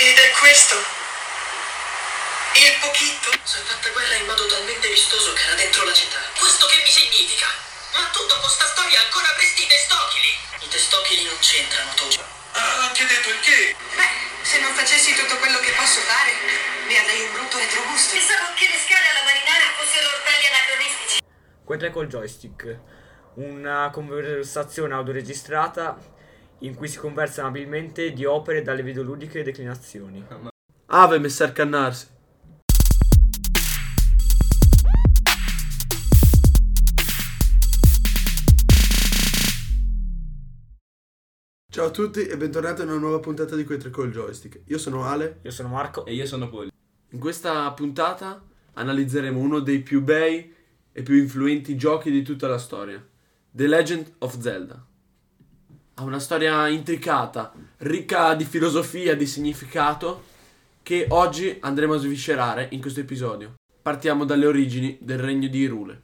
Ed è questo? Il pochito? Si è fatta guerra in modo talmente vistoso che era dentro la città. Questo che mi significa? Ma tu dopo sta storia ancora avresti i testocchili? I testocchili non c'entrano, tu. Ha anche detto il che? Beh, se non facessi tutto quello che posso fare, mi avrei un brutto retrogusto. Pensavo che le scale alla marinara fossero orpelli anacronistici. Quelle col joystick, una conversazione autoregistrata in cui si conversano abilmente di opere dalle videoludiche declinazioni. Ave messer Cannarsi. Ciao a tutti e bentornati a una nuova puntata di Quei tre col joystick. Io sono Ale. Io sono Marco. E io sono Poli. In questa puntata analizzeremo uno dei più bei e più influenti giochi di tutta la storia, The Legend of Zelda. Ha una storia intricata, ricca di filosofia, di significato, che oggi andremo a sviscerare in questo episodio. Partiamo dalle origini del regno di Irule.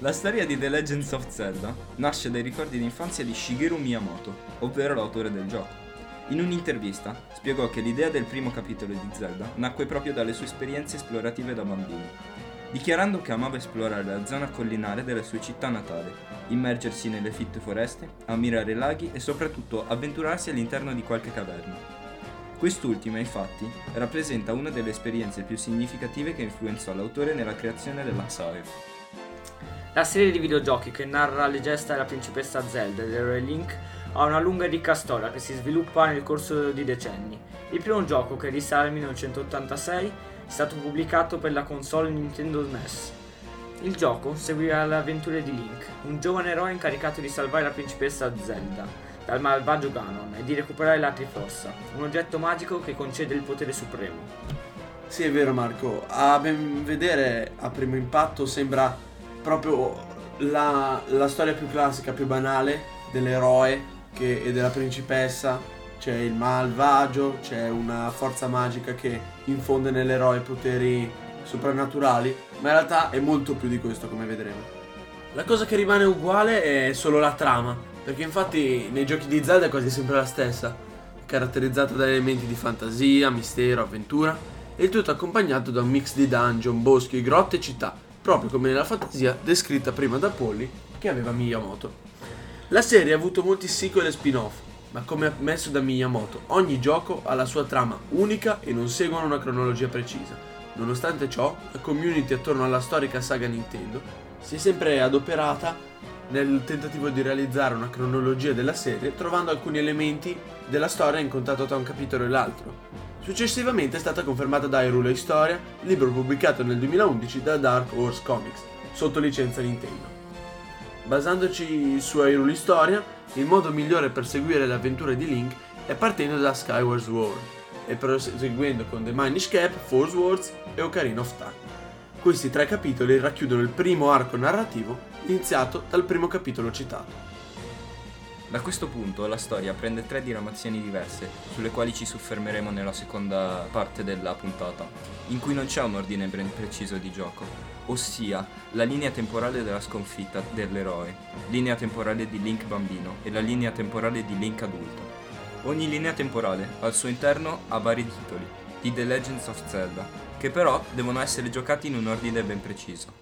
La storia di The Legends of Zelda nasce dai ricordi di infanzia di Shigeru Miyamoto, ovvero l'autore del gioco. In un'intervista spiegò che l'idea del primo capitolo di Zelda nacque proprio dalle sue esperienze esplorative da bambino, dichiarando che amava esplorare la zona collinare della sua città natale, immergersi nelle fitte foreste, ammirare laghi e soprattutto avventurarsi all'interno di qualche caverna. Quest'ultima, infatti, rappresenta una delle esperienze più significative che influenzò l'autore nella creazione della saga. La serie di videogiochi che narra le gesta della principessa Zelda e dell'eroe Link ha una lunga e ricca storia che si sviluppa nel corso di decenni. Il primo gioco, che risale al 1986, è stato pubblicato per la console Nintendo NES. Il gioco seguirà le avventure di Link, un giovane eroe incaricato di salvare la principessa Zelda dal malvagio Ganon e di recuperare la Triforza, un oggetto magico che concede il potere supremo. Sì, è vero Marco, a ben vedere a primo impatto sembra proprio la, la storia più classica, più banale dell'eroe che- e della principessa. C'è il malvagio, c'è una forza magica che infonde nell'eroe poteri soprannaturali, ma in realtà è molto più di questo, come vedremo. La cosa che rimane uguale è solo la trama, perché infatti nei giochi di Zelda è quasi sempre la stessa, caratterizzata da elementi di fantasia, mistero, avventura, e il tutto accompagnato da un mix di dungeon, boschi, grotte e città, proprio come nella fantasia descritta prima da Polly che aveva Miyamoto. La serie ha avuto molti sequel e spin-off, ma come ammesso da Miyamoto, ogni gioco ha la sua trama unica e non seguono una cronologia precisa. Nonostante ciò, la community attorno alla storica saga Nintendo si è sempre adoperata nel tentativo di realizzare una cronologia della serie, trovando alcuni elementi della storia in contatto tra un capitolo e l'altro. Successivamente è stata confermata da Hyrule Historia, libro pubblicato nel 2011 da Dark Horse Comics, sotto licenza Nintendo. Basandoci su Hyrule Historia, il modo migliore per seguire le avventure di Link è partendo da Skyward Sword e proseguendo con The Minish Cap, Four Swords e Ocarina of Time. Questi tre capitoli racchiudono il primo arco narrativo iniziato dal primo capitolo citato. Da questo punto la storia prende tre diramazioni diverse, sulle quali ci soffermeremo nella seconda parte della puntata, in cui non c'è un ordine ben preciso di gioco, ossia la linea temporale della sconfitta dell'eroe, linea temporale di Link bambino e la linea temporale di Link adulto. Ogni linea temporale al suo interno ha vari titoli, di The Legends of Zelda, che però devono essere giocati in un ordine ben preciso.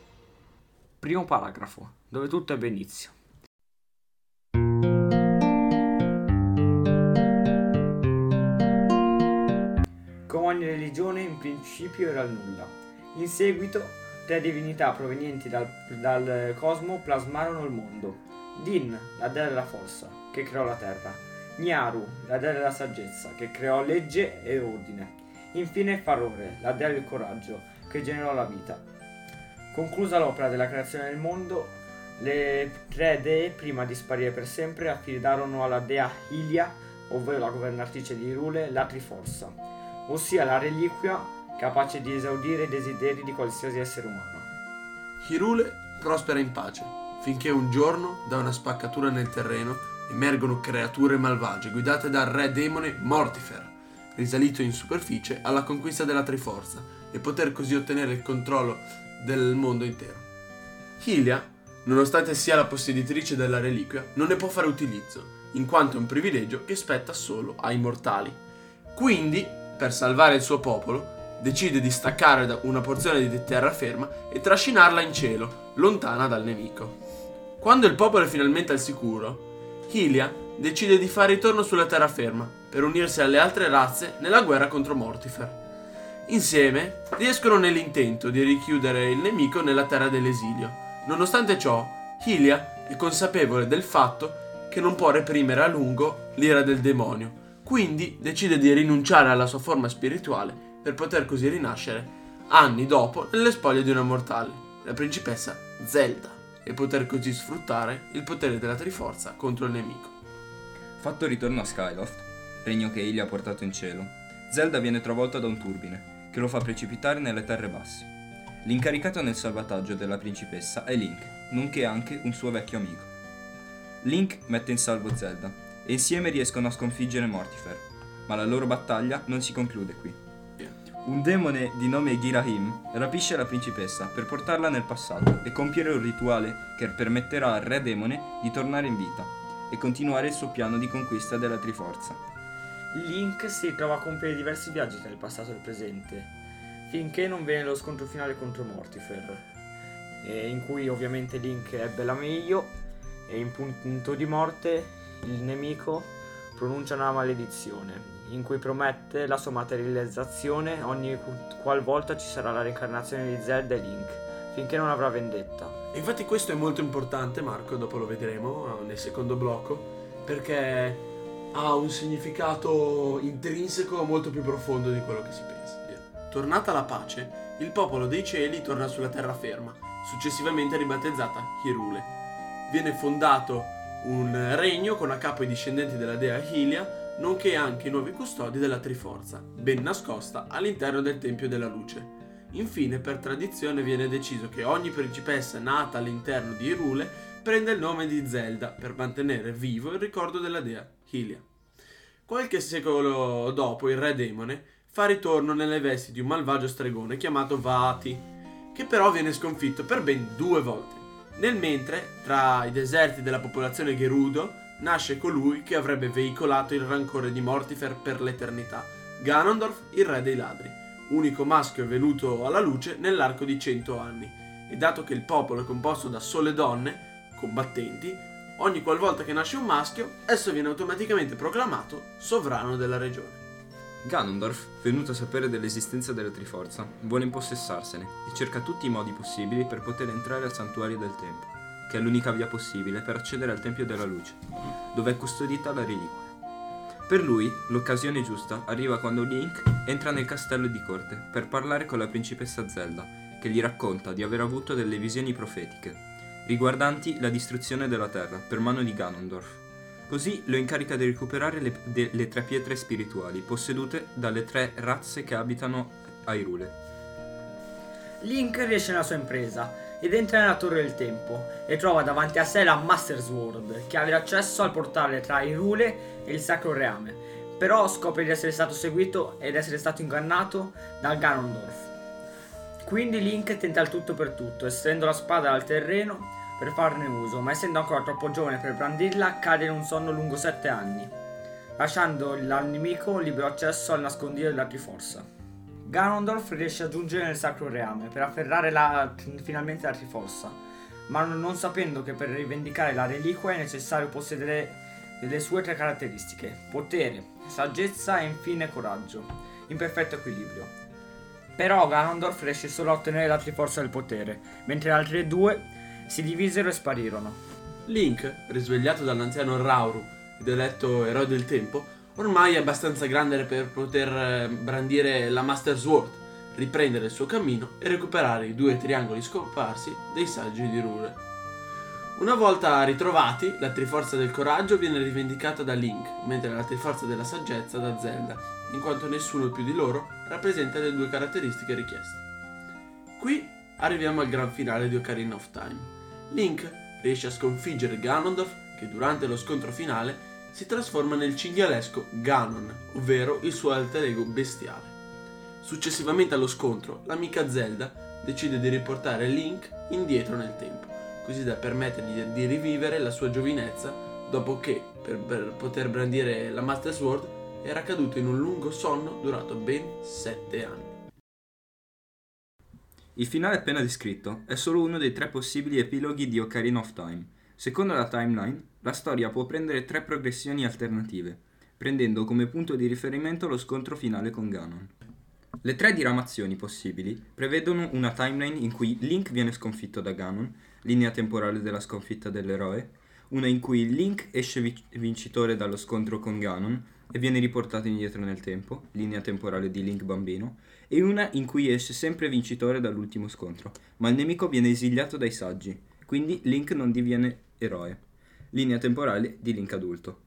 Primo paragrafo, dove tutto ebbe inizio. Come ogni religione, in principio era il nulla. In seguito, tre divinità provenienti dal, dal cosmo plasmarono il mondo. Din, la dea della forza, che creò la terra. Nyaru, la dea della saggezza, che creò legge e ordine. Infine Farore, la dea del coraggio, che generò la vita. Conclusa l'opera della creazione del mondo, le tre dee, prima di sparire per sempre, affidarono alla dea Ilia, ovvero la governatrice di Irule, la Triforza, ossia la reliquia capace di esaudire i desideri di qualsiasi essere umano. Hirule prospera in pace, finché un giorno, da una spaccatura nel terreno, emergono creature malvagie guidate dal re demone Mortifer, risalito in superficie alla conquista della Triforza e poter così ottenere il controllo del mondo intero. Hylia nonostante sia la posseditrice della reliquia, non ne può fare utilizzo, in quanto è un privilegio che spetta solo ai mortali. Quindi, per salvare il suo popolo, decide di staccare una porzione di terraferma e trascinarla in cielo, lontana dal nemico. Quando il popolo è finalmente al sicuro, Hylia decide di fare ritorno sulla terraferma per unirsi alle altre razze nella guerra contro Mortifer. Insieme riescono nell'intento di richiudere il nemico nella terra dell'esilio. Nonostante ciò, Hylia è consapevole del fatto che non può reprimere a lungo l'ira del demonio, quindi decide di rinunciare alla sua forma spirituale per poter così rinascere anni dopo nelle spoglie di una mortale, la principessa Zelda, e poter così sfruttare il potere della Triforza contro il nemico. Fatto ritorno a Skyloft, regno che egli ha portato in cielo, Zelda viene travolta da un turbine che lo fa precipitare nelle terre basse. L'incaricato nel salvataggio della principessa è Link, nonché anche un suo vecchio amico. Link mette in salvo Zelda e insieme riescono a sconfiggere Mortifer, ma la loro battaglia non si conclude qui. Un demone di nome Girahim rapisce la principessa per portarla nel passato e compiere un rituale che permetterà al re demone di tornare in vita e continuare il suo piano di conquista della Triforza. Link si trova a compiere diversi viaggi tra il passato e il presente, finché non viene lo scontro finale contro Mortifer, eh, in cui ovviamente Link ebbe la meglio e in punto di morte il nemico pronuncia una maledizione, in cui promette la sua materializzazione ogni qualvolta ci sarà la reincarnazione di Zelda e Link, finché non avrà vendetta. Infatti questo è molto importante, Marco, dopo lo vedremo eh, nel secondo blocco, perché ha un significato intrinseco molto più profondo di quello che si pensa. Tornata la pace, il popolo dei cieli torna sulla terraferma, successivamente ribattezzata Hirule. Viene fondato un regno con a capo i discendenti della dea Hylia, nonché anche i nuovi custodi della Triforza, ben nascosta all'interno del Tempio della Luce. Infine, per tradizione, viene deciso che ogni principessa nata all'interno di Hirule prenda il nome di Zelda per mantenere vivo il ricordo della dea Hylia. Qualche secolo dopo, il re demone fa ritorno nelle vesti di un malvagio stregone chiamato Vati, che però viene sconfitto per ben due volte. Nel mentre, tra i deserti della popolazione Gerudo, nasce colui che avrebbe veicolato il rancore di Mortifer per l'eternità, Ganondorf, il re dei ladri, unico maschio venuto alla luce nell'arco di cento anni. E dato che il popolo è composto da sole donne, combattenti, ogni qualvolta che nasce un maschio, esso viene automaticamente proclamato sovrano della regione. Ganondorf, venuto a sapere dell'esistenza della Triforza, vuole impossessarsene e cerca tutti i modi possibili per poter entrare al Santuario del Tempo, che è l'unica via possibile per accedere al Tempio della Luce, dove è custodita la reliquia. Per lui, l'occasione giusta arriva quando Link entra nel castello di corte per parlare con la principessa Zelda, che gli racconta di aver avuto delle visioni profetiche riguardanti la distruzione della Terra per mano di Ganondorf. Così lo incarica di recuperare le, de, le tre pietre spirituali possedute dalle tre razze che abitano Hyrule. Link riesce nella sua impresa ed entra nella Torre del Tempo e trova davanti a sé la Master Sword che ha l'accesso al portale tra Hyrule e il Sacro Reame. Però scopre di essere stato seguito ed essere stato ingannato da Ganondorf. Quindi Link tenta il tutto per tutto, estendo la spada dal terreno per farne uso, ma essendo ancora troppo giovane per brandirla, cade in un sonno lungo sette anni, lasciando al nemico libero accesso al nascondiglio della Triforza. Ganondorf riesce a giungere nel Sacro Reame per afferrare la, finalmente la Triforza, ma non sapendo che per rivendicare la reliquia è necessario possedere le sue tre caratteristiche, potere, saggezza e infine coraggio, in perfetto equilibrio. Però Ganondorf riesce solo a ottenere la Triforza del potere, mentre le altre due si divisero e sparirono. Link, risvegliato dall'anziano Rauru ed eletto eroe del tempo, ormai è abbastanza grande per poter eh, brandire la Master Sword, riprendere il suo cammino e recuperare i due triangoli scomparsi dei saggi di Rure. Una volta ritrovati, la Triforza del Coraggio viene rivendicata da Link, mentre la Triforza della Saggezza da Zelda, in quanto nessuno più di loro rappresenta le due caratteristiche richieste. Qui arriviamo al gran finale di Ocarina of Time. Link riesce a sconfiggere Ganondorf che durante lo scontro finale si trasforma nel cinghialesco Ganon, ovvero il suo alter ego bestiale. Successivamente allo scontro, l'amica Zelda decide di riportare Link indietro nel tempo, così da permettergli di rivivere la sua giovinezza dopo che, per, poter brandire la Master Sword, era caduto in un lungo sonno durato ben sette anni. Il finale appena descritto è solo uno dei tre possibili epiloghi di Ocarina of Time. Secondo la timeline, la storia può prendere tre progressioni alternative, prendendo come punto di riferimento lo scontro finale con Ganon. Le tre diramazioni possibili prevedono una timeline in cui Link viene sconfitto da Ganon, linea temporale della sconfitta dell'eroe, una in cui Link esce vi- vincitore dallo scontro con Ganon e viene riportato indietro nel tempo, linea temporale di Link bambino, e una in cui esce sempre vincitore dall'ultimo scontro, ma il nemico viene esiliato dai saggi, quindi Link non diviene eroe, linea temporale di Link adulto.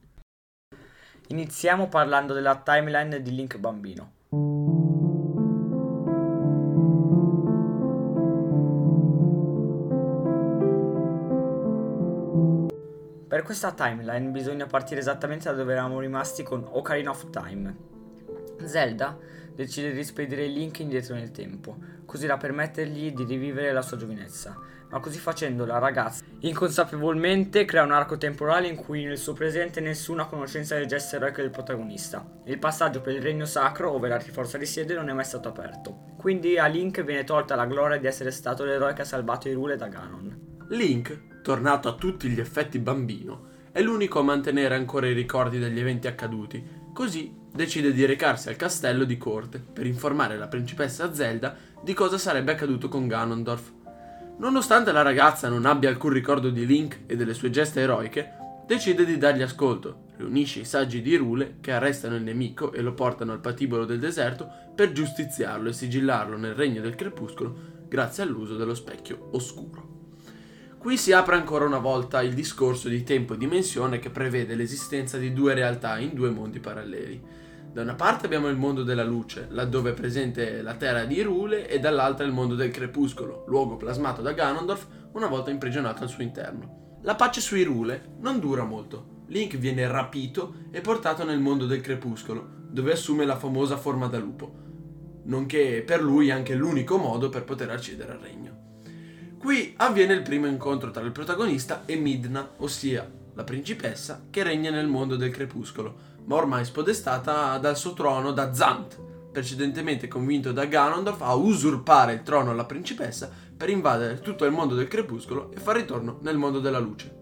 Iniziamo parlando della timeline di Link bambino. Per questa timeline bisogna partire esattamente da dove eravamo rimasti con Ocarina of Time. Zelda decide di spedire Link indietro nel tempo, così da permettergli di rivivere la sua giovinezza. Ma così facendo la ragazza inconsapevolmente crea un arco temporale in cui nel suo presente nessuno ha conoscenza del gesto eroico del protagonista. Il passaggio per il regno sacro, dove la Triforza risiede, non è mai stato aperto. Quindi a Link viene tolta la gloria di essere stato l'eroe che ha salvato Hyrule da Ganon. Link, tornato a tutti gli effetti bambino, è l'unico a mantenere ancora i ricordi degli eventi accaduti, così decide di recarsi al castello di corte per informare la principessa Zelda di cosa sarebbe accaduto con Ganondorf. Nonostante la ragazza non abbia alcun ricordo di Link e delle sue gesta eroiche, decide di dargli ascolto, riunisce i saggi di Rule che arrestano il nemico e lo portano al patibolo del deserto per giustiziarlo e sigillarlo nel regno del crepuscolo grazie all'uso dello specchio oscuro. Qui si apre ancora una volta il discorso di tempo e dimensione che prevede l'esistenza di due realtà in due mondi paralleli. Da una parte abbiamo il mondo della luce, laddove è presente la terra di Irule, e dall'altra il mondo del crepuscolo, luogo plasmato da Ganondorf una volta imprigionato al suo interno. La pace su Irule non dura molto. Link viene rapito e portato nel mondo del crepuscolo, dove assume la famosa forma da lupo, nonché per lui anche l'unico modo per poter accedere al regno. Qui avviene il primo incontro tra il protagonista e Midna, ossia la principessa che regna nel mondo del crepuscolo, ma ormai spodestata dal suo trono da Zant, precedentemente convinto da Ganondorf a usurpare il trono alla principessa per invadere tutto il mondo del crepuscolo e far ritorno nel mondo della luce.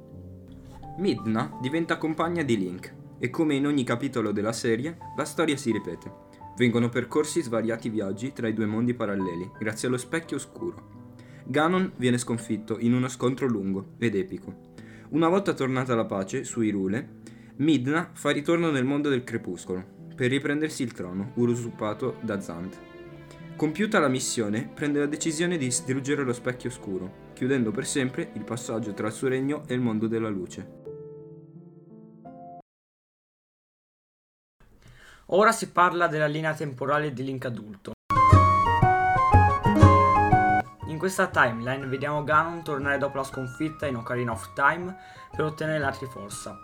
Midna diventa compagna di Link e come in ogni capitolo della serie, la storia si ripete. Vengono percorsi svariati viaggi tra i due mondi paralleli, grazie allo specchio oscuro. Ganon viene sconfitto in uno scontro lungo ed epico. Una volta tornata la pace su Irule, Midna fa ritorno nel mondo del crepuscolo per riprendersi il trono usurpato da Zant. Compiuta la missione, prende la decisione di distruggere lo specchio oscuro, chiudendo per sempre il passaggio tra il suo regno e il mondo della luce. Ora si parla della linea temporale di Link adulto. In questa timeline vediamo Ganon tornare dopo la sconfitta in Ocarina of Time per ottenere la Triforza.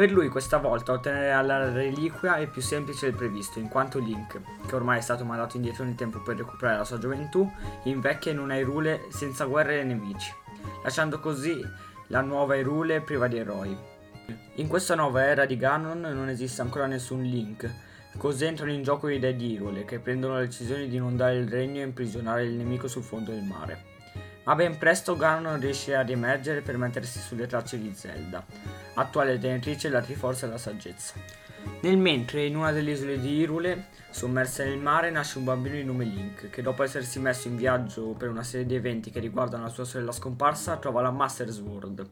Per lui questa volta ottenere la reliquia è più semplice del previsto, in quanto Link, che ormai è stato mandato indietro nel tempo per recuperare la sua gioventù, invecchia in una Hyrule senza guerre e nemici, lasciando così la nuova Hyrule priva di eroi. In questa nuova era di Ganon non esiste ancora nessun Link, così entrano in gioco i dei di Hyrule, che prendono la decisione di non dare il regno e imprigionare il nemico sul fondo del mare. Ma ben presto Ganon riesce ad emergere per mettersi sulle tracce di Zelda, attuale tenetrice della Triforza della Saggezza. Nel mentre, in una delle isole di Hyrule, sommersa nel mare, nasce un bambino di nome Link, che dopo essersi messo in viaggio per una serie di eventi che riguardano la sua sorella scomparsa, trova la Master Sword,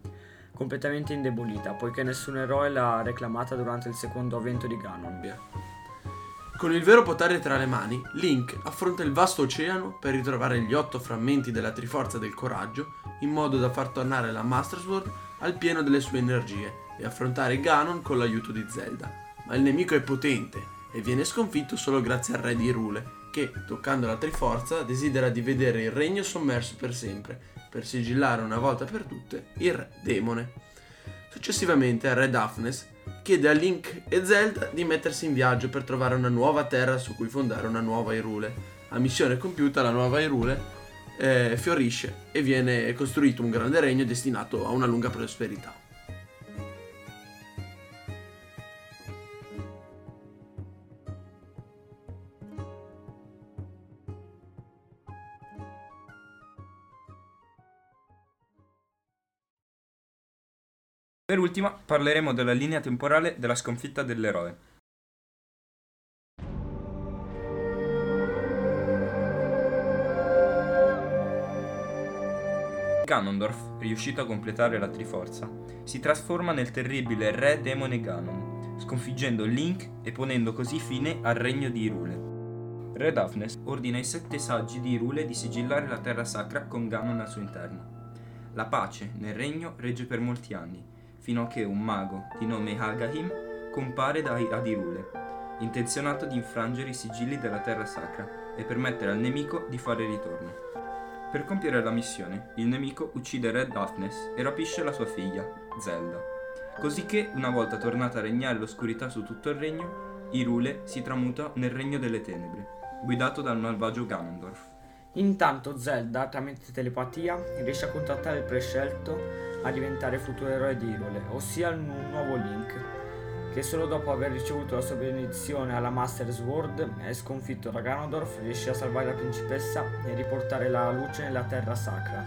completamente indebolita, poiché nessun eroe l'ha reclamata durante il secondo avvento di Ganon. Con il vero potere tra le mani, Link affronta il vasto oceano per ritrovare gli otto frammenti della Triforza del Coraggio, in modo da far tornare la Master Sword al pieno delle sue energie e affrontare Ganon con l'aiuto di Zelda. Ma il nemico è potente e viene sconfitto solo grazie al re di Irule, che, toccando la Triforza, desidera di vedere il regno sommerso per sempre, per sigillare una volta per tutte il re demone. Successivamente, il re Daphnes chiede a Link e Zelda di mettersi in viaggio per trovare una nuova terra su cui fondare una nuova Hyrule. A missione compiuta, la nuova Hyrule eh, fiorisce e viene costruito un grande regno destinato a una lunga prosperità. Per ultima parleremo della linea temporale della sconfitta dell'eroe. Ganondorf, riuscito a completare la Triforza, si trasforma nel terribile re demone Ganon, sconfiggendo Link e ponendo così fine al regno di Irule. Re Daphnes ordina ai sette saggi di Irule di sigillare la terra sacra con Ganon al suo interno. La pace nel regno regge per molti anni, fino a che un mago di nome Hagahim compare da ad Irule, intenzionato di infrangere i sigilli della terra sacra e permettere al nemico di fare ritorno. Per compiere la missione, il nemico uccide Re Daphnes e rapisce la sua figlia, Zelda. Cosicché, una volta tornata a regnare l'oscurità su tutto il regno, Irule si tramuta nel regno delle tenebre, guidato dal malvagio Ganondorf. Intanto Zelda, tramite telepatia, riesce a contattare il prescelto a diventare futuro eroe di Irule, ossia il nu- nuovo Link, che solo dopo aver ricevuto la sua benedizione alla Master Sword e sconfitto da Ganondorf riesce a salvare la principessa e riportare la luce nella terra sacra.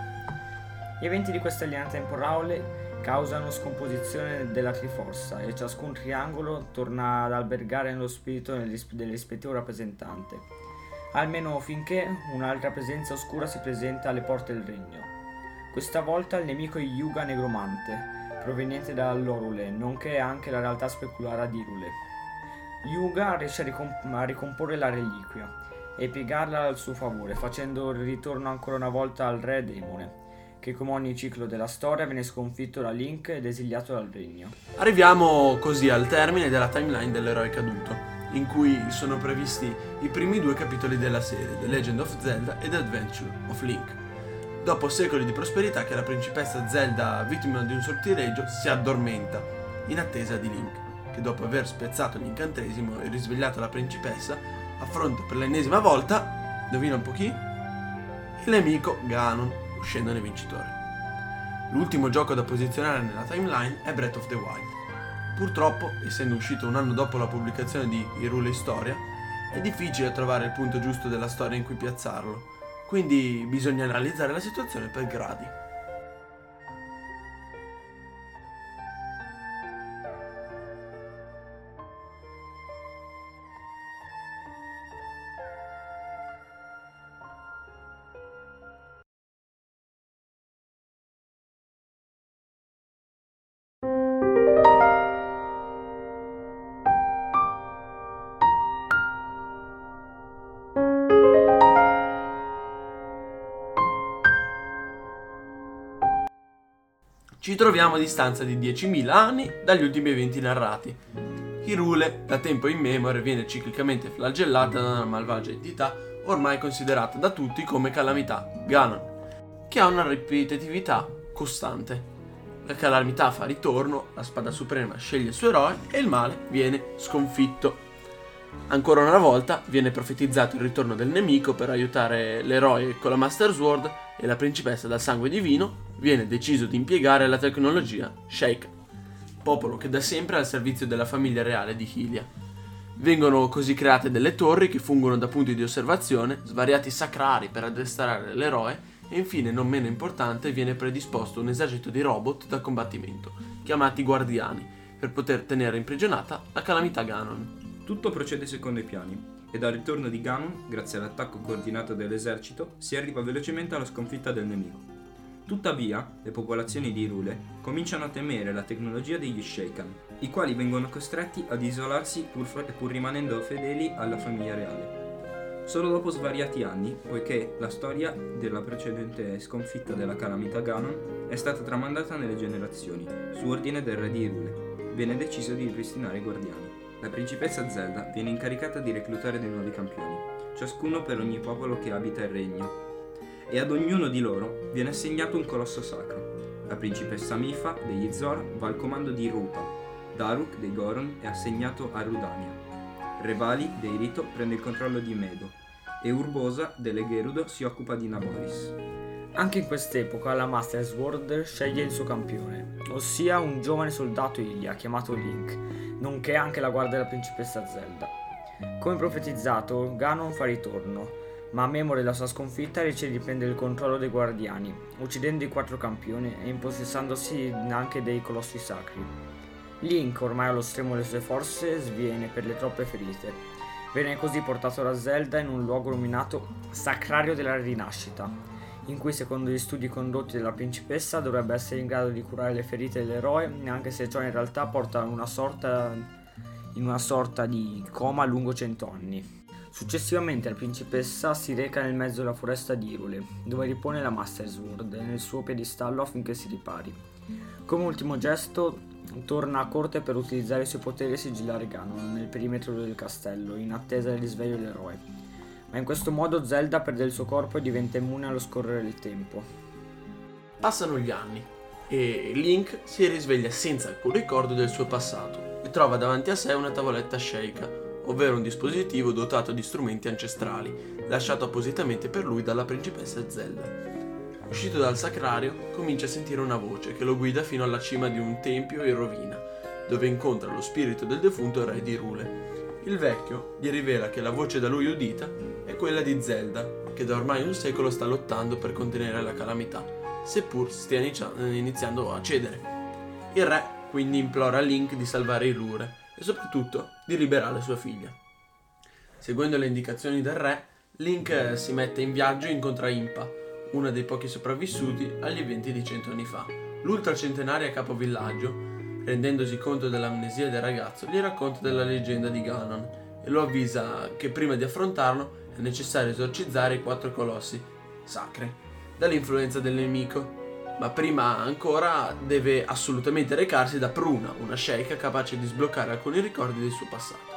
Gli eventi di questa linea temporale causano scomposizione della Triforza e ciascun triangolo torna ad albergare nello spirito del ris- del rispettivo rappresentante, almeno finché un'altra presenza oscura si presenta alle porte del regno. Questa volta il nemico è Yuga Negromante, proveniente dall'Orule, nonché anche la realtà speculare di Irule. Yuga riesce a, ricom- a ricomporre la reliquia e piegarla al suo favore, facendo il ritorno ancora una volta al re demone, che come ogni ciclo della storia viene sconfitto da Link ed esiliato dal regno. Arriviamo così al termine della timeline dell'eroe caduto, in cui sono previsti i primi due capitoli della serie, The Legend of Zelda e The Adventure of Link. Dopo secoli di prosperità che la principessa Zelda, vittima di un sortileggio, si addormenta, in attesa di Link, che dopo aver spezzato l'incantesimo e risvegliato la principessa, affronta per l'ennesima volta, indovina un po' chi? Il nemico Ganon, uscendone vincitore. L'ultimo gioco da posizionare nella timeline è Breath of the Wild. Purtroppo, essendo uscito un anno dopo la pubblicazione di Hyrule Historia, è difficile trovare il punto giusto della storia in cui piazzarlo, quindi bisogna analizzare la situazione per gradi. Ci troviamo a distanza di 10.000 anni dagli ultimi eventi narrati. Hirule, da tempo immemore, viene ciclicamente flagellata da una malvagia entità ormai considerata da tutti come calamità, Ganon, che ha una ripetitività costante. La calamità fa ritorno, la spada suprema sceglie il suo eroe e il male viene sconfitto. Ancora una volta viene profetizzato il ritorno del nemico per aiutare l'eroe con la Master Sword e la principessa dal sangue divino viene deciso di impiegare la tecnologia Sheikah, popolo che da sempre è al servizio della famiglia reale di Hylia. Vengono così create delle torri che fungono da punti di osservazione, svariati sacrari per addestrare l'eroe e infine, non meno importante, viene predisposto un esercito di robot da combattimento, chiamati guardiani, per poter tenere imprigionata la calamità Ganon. Tutto procede secondo i piani e dal ritorno di Ganon, grazie all'attacco coordinato dell'esercito, si arriva velocemente alla sconfitta del nemico. Tuttavia, le popolazioni di Irule cominciano a temere la tecnologia degli Sheikan, i quali vengono costretti ad isolarsi pur, fa- pur rimanendo fedeli alla famiglia reale. Solo dopo svariati anni, poiché la storia della precedente sconfitta della calamità Ganon è stata tramandata nelle generazioni, su ordine del re di Irule, viene deciso di ripristinare i guardiani. La principessa Zelda viene incaricata di reclutare dei nuovi campioni, ciascuno per ogni popolo che abita il regno, e ad ognuno di loro viene assegnato un colosso sacro. La principessa Mifa degli Zor va al comando di Rupa, Daruk dei Goron è assegnato a Rudania, Revali dei Rito prende il controllo di Medo, e Urbosa delle Gerudo si occupa di Naboris. Anche in quest'epoca la Master Sword sceglie il suo campione, ossia un giovane soldato Ilia chiamato Link, nonché anche la guardia della principessa Zelda. Come profetizzato, Ganon fa ritorno, ma a memoria della sua sconfitta decide di prendere il controllo dei guardiani, uccidendo i quattro campioni e impossessandosi anche dei colossi sacri. Link, ormai allo stremo delle sue forze, sviene per le troppe ferite. Viene così portato da Zelda in un luogo nominato Sacrario della Rinascita, in cui secondo gli studi condotti dalla principessa dovrebbe essere in grado di curare le ferite dell'eroe, anche se ciò in realtà porta una sorta, in una sorta di coma lungo cento anni. Successivamente la principessa si reca nel mezzo della foresta di Irule, dove ripone la Master Sword nel suo piedistallo affinché si ripari. Come ultimo gesto, torna a corte per utilizzare i suoi poteri e sigillare Ganon nel perimetro del castello, in attesa del risveglio dell'eroe ma in questo modo Zelda perde il suo corpo e diventa immune allo scorrere del tempo. Passano gli anni e Link si risveglia senza alcun ricordo del suo passato e trova davanti a sé una tavoletta Sheikah, ovvero un dispositivo dotato di strumenti ancestrali, lasciato appositamente per lui dalla principessa Zelda. Uscito dal sacrario, comincia a sentire una voce che lo guida fino alla cima di un tempio in rovina, dove incontra lo spirito del defunto re di Rule. Il vecchio gli rivela che la voce da lui udita è quella di Zelda, che da ormai un secolo sta lottando per contenere la calamità, seppur stia iniziando a cedere. Il re quindi implora Link di salvare Irure e soprattutto di liberare sua figlia. Seguendo le indicazioni del re, Link si mette in viaggio e incontra Impa, una dei pochi sopravvissuti agli eventi di cento anni fa. L'ultracentenaria capovillaggio, rendendosi conto dell'amnesia del ragazzo, gli racconta della leggenda di Ganon e lo avvisa che prima di affrontarlo è necessario esorcizzare i quattro colossi sacri dall'influenza del nemico. Ma prima ancora deve assolutamente recarsi da Pruna, una sceicca capace di sbloccare alcuni ricordi del suo passato.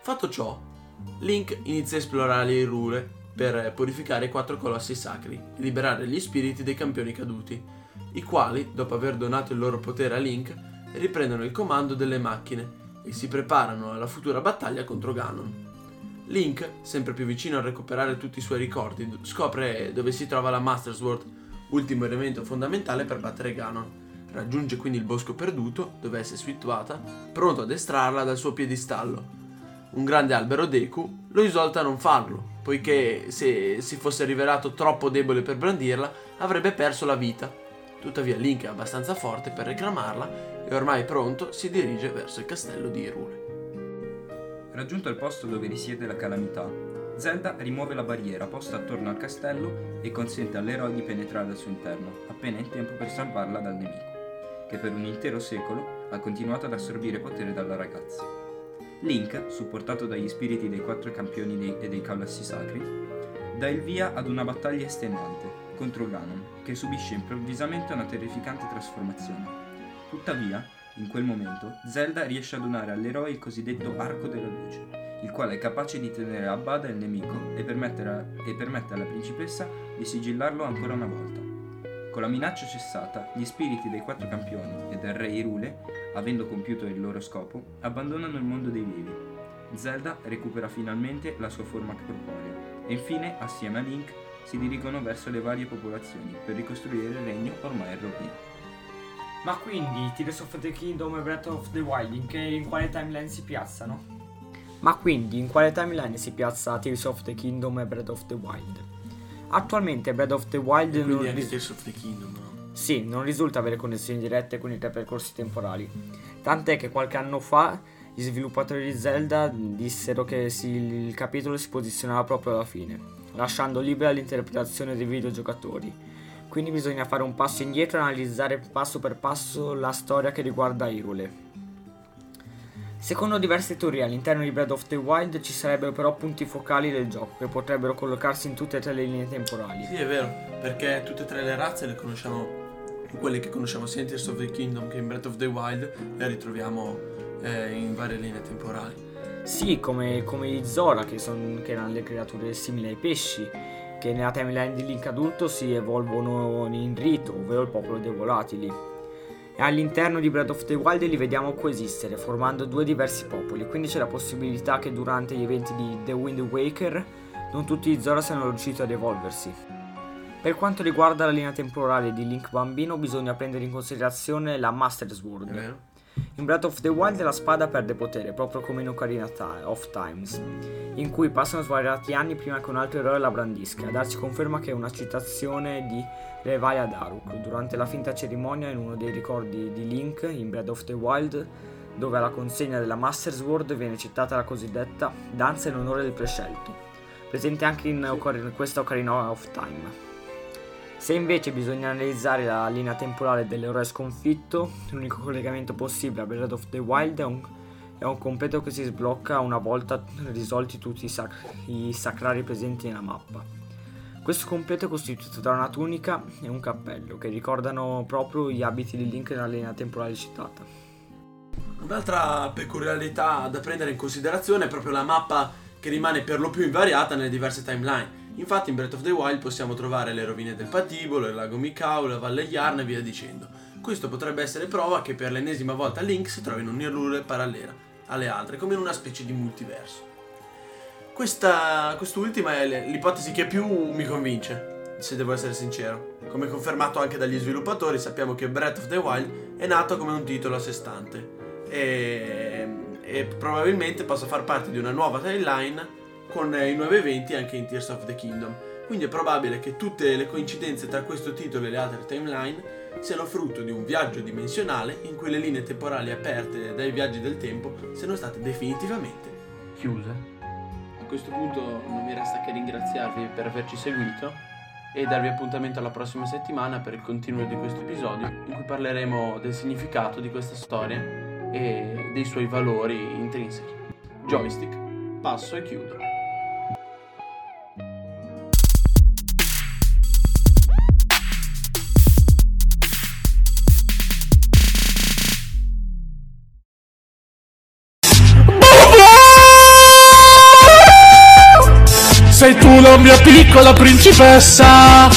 Fatto ciò, Link inizia a esplorare le Irure per purificare i quattro colossi sacri e liberare gli spiriti dei campioni caduti, i quali, dopo aver donato il loro potere a Link, riprendono il comando delle macchine e si preparano alla futura battaglia contro Ganon. Link, sempre più vicino a recuperare tutti i suoi ricordi, scopre dove si trova la Master Sword, ultimo elemento fondamentale per battere Ganon. Raggiunge quindi il bosco perduto, dove è situata, pronto ad estrarla dal suo piedistallo. Un grande albero Deku lo esolta a non farlo, poiché se si fosse rivelato troppo debole per brandirla, avrebbe perso la vita. Tuttavia Link è abbastanza forte per reclamarla e ormai pronto si dirige verso il castello di Irule. Raggiunto il posto dove risiede la calamità, Zelda rimuove la barriera posta attorno al castello e consente all'eroe di penetrare al suo interno, appena in tempo per salvarla dal nemico, che per un intero secolo ha continuato ad assorbire potere dalla ragazza. Link, supportato dagli spiriti dei quattro campioni dei, e dei colossi sacri, dà il via ad una battaglia estenuante contro Ganon, che subisce improvvisamente una terrificante trasformazione. Tuttavia, in quel momento, Zelda riesce a donare all'eroe il cosiddetto Arco della Luce, il quale è capace di tenere a bada il nemico e e permette alla principessa di sigillarlo ancora una volta. Con la minaccia cessata, gli spiriti dei quattro campioni e del re Irule, avendo compiuto il loro scopo, abbandonano il mondo dei vivi. Zelda recupera finalmente la sua forma corporea e infine, assieme a Link, si dirigono verso le varie popolazioni per ricostruire il regno ormai in rovina. Ma quindi Tears of the Kingdom e Breath of the Wild in, che, in quale timeline si piazzano? Ma quindi in quale timeline si piazza Tears of the Kingdom e Breath of the Wild? Attualmente Breath of the Wild E non, anche ris- Tears of the Kingdom, no? sì, non risulta avere connessioni dirette con i tre percorsi temporali. Tant'è che qualche anno fa gli sviluppatori di Zelda dissero che si- il capitolo si posizionava proprio alla fine, lasciando libera l'interpretazione dei videogiocatori. Quindi bisogna fare un passo indietro e analizzare passo per passo la storia che riguarda Hyrule. Secondo diverse teorie all'interno di Breath of the Wild ci sarebbero però punti focali del gioco che potrebbero collocarsi in tutte e tre le linee temporali. Sì, è vero, perché tutte e tre le razze le conosciamo, quelle che conosciamo sia in Tears of the Kingdom che in Breath of the Wild, le ritroviamo eh, in varie linee temporali. Sì, come, come gli Zora, che, son- che erano le creature simili ai pesci, che nella timeline di Link adulto si evolvono in rito, ovvero il popolo dei volatili. E all'interno di Breath of the Wild li vediamo coesistere, formando due diversi popoli, quindi c'è la possibilità che durante gli eventi di The Wind Waker non tutti gli Zora siano riusciti ad evolversi. Per quanto riguarda la linea temporale di Link bambino, bisogna prendere in considerazione la Master Sword. Vero? In Breath of the Wild la spada perde potere, proprio come in Ocarina of Times, in cui passano svariati anni prima che un altro eroe la brandisca. A darci conferma che è una citazione di Revalia Daruk durante la finta cerimonia in uno dei ricordi di Link in Breath of the Wild, dove alla consegna della Master Sword viene citata la cosiddetta danza in onore del prescelto, presente anche in, Ocar- in questa Ocarina of Time. Se invece bisogna analizzare la linea temporale dell'eroe sconfitto, l'unico collegamento possibile a Breath of the Wild è un, è un completo che si sblocca una volta risolti tutti i, sac- i sacrari presenti nella mappa. Questo completo è costituito da una tunica e un cappello che ricordano proprio gli abiti di Link nella linea temporale citata. Un'altra peculiarità da prendere in considerazione è proprio la mappa che rimane per lo più invariata nelle diverse timeline. Infatti in Breath of the Wild possiamo trovare le rovine del Patibolo, il lago Mikau, la Valle Yarn e via dicendo. Questo potrebbe essere prova che per l'ennesima volta Link si trovi in un'Irlure parallela alle altre, come in una specie di multiverso. Questa, quest'ultima è l'ipotesi che più mi convince, se devo essere sincero. Come confermato anche dagli sviluppatori, sappiamo che Breath of the Wild è nato come un titolo a sé stante e, e probabilmente possa far parte di una nuova timeline con eh, i nuovi eventi anche in Tears of the Kingdom. Quindi è probabile che tutte le coincidenze tra questo titolo e le altre timeline siano frutto di un viaggio dimensionale in cui le linee temporali aperte dai viaggi del tempo siano state definitivamente chiuse. A questo punto non mi resta che ringraziarvi per averci seguito e darvi appuntamento alla prossima settimana per il continuo di questo episodio in cui parleremo del significato di questa storia e dei suoi valori intrinseci. Joystick, passo e chiudo. Sei tu la mia piccola principessa